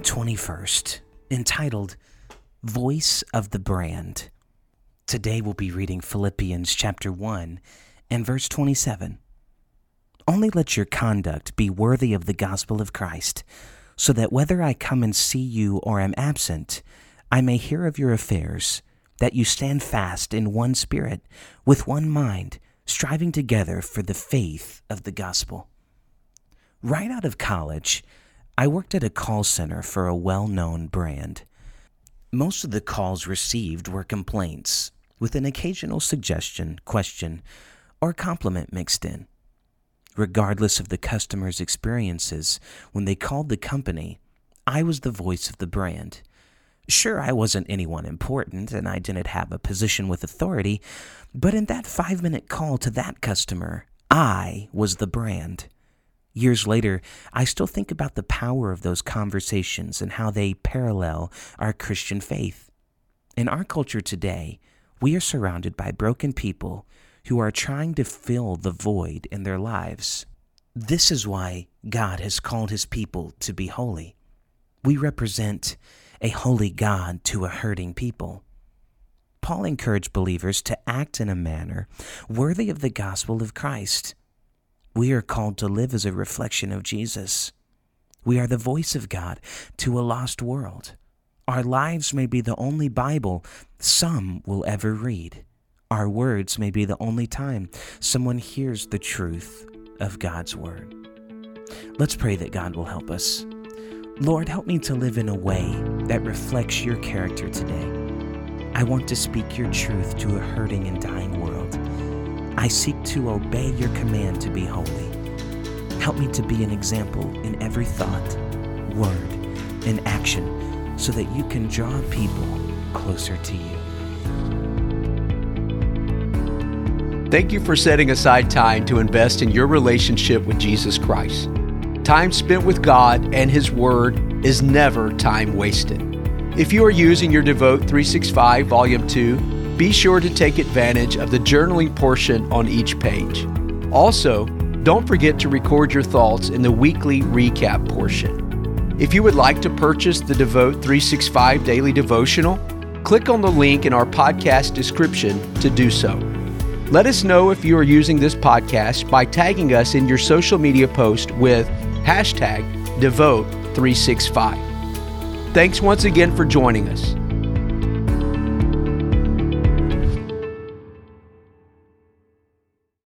June 21st, entitled Voice of the Brand. Today we'll be reading Philippians chapter 1 and verse 27. Only let your conduct be worthy of the gospel of Christ, so that whether I come and see you or am absent, I may hear of your affairs, that you stand fast in one spirit, with one mind, striving together for the faith of the gospel. Right out of college, I worked at a call center for a well known brand. Most of the calls received were complaints, with an occasional suggestion, question, or compliment mixed in. Regardless of the customer's experiences, when they called the company, I was the voice of the brand. Sure, I wasn't anyone important and I didn't have a position with authority, but in that five minute call to that customer, I was the brand. Years later, I still think about the power of those conversations and how they parallel our Christian faith. In our culture today, we are surrounded by broken people who are trying to fill the void in their lives. This is why God has called his people to be holy. We represent a holy God to a hurting people. Paul encouraged believers to act in a manner worthy of the gospel of Christ. We are called to live as a reflection of Jesus. We are the voice of God to a lost world. Our lives may be the only Bible some will ever read. Our words may be the only time someone hears the truth of God's Word. Let's pray that God will help us. Lord, help me to live in a way that reflects your character today. I want to speak your truth to a hurting and dying world. I seek to obey your command to be holy. Help me to be an example in every thought, word, and action so that you can draw people closer to you. Thank you for setting aside time to invest in your relationship with Jesus Christ. Time spent with God and His Word is never time wasted. If you are using your Devote 365 Volume 2, be sure to take advantage of the journaling portion on each page. Also, don't forget to record your thoughts in the weekly recap portion. If you would like to purchase the Devote 365 Daily Devotional, click on the link in our podcast description to do so. Let us know if you are using this podcast by tagging us in your social media post with hashtag Devote365. Thanks once again for joining us.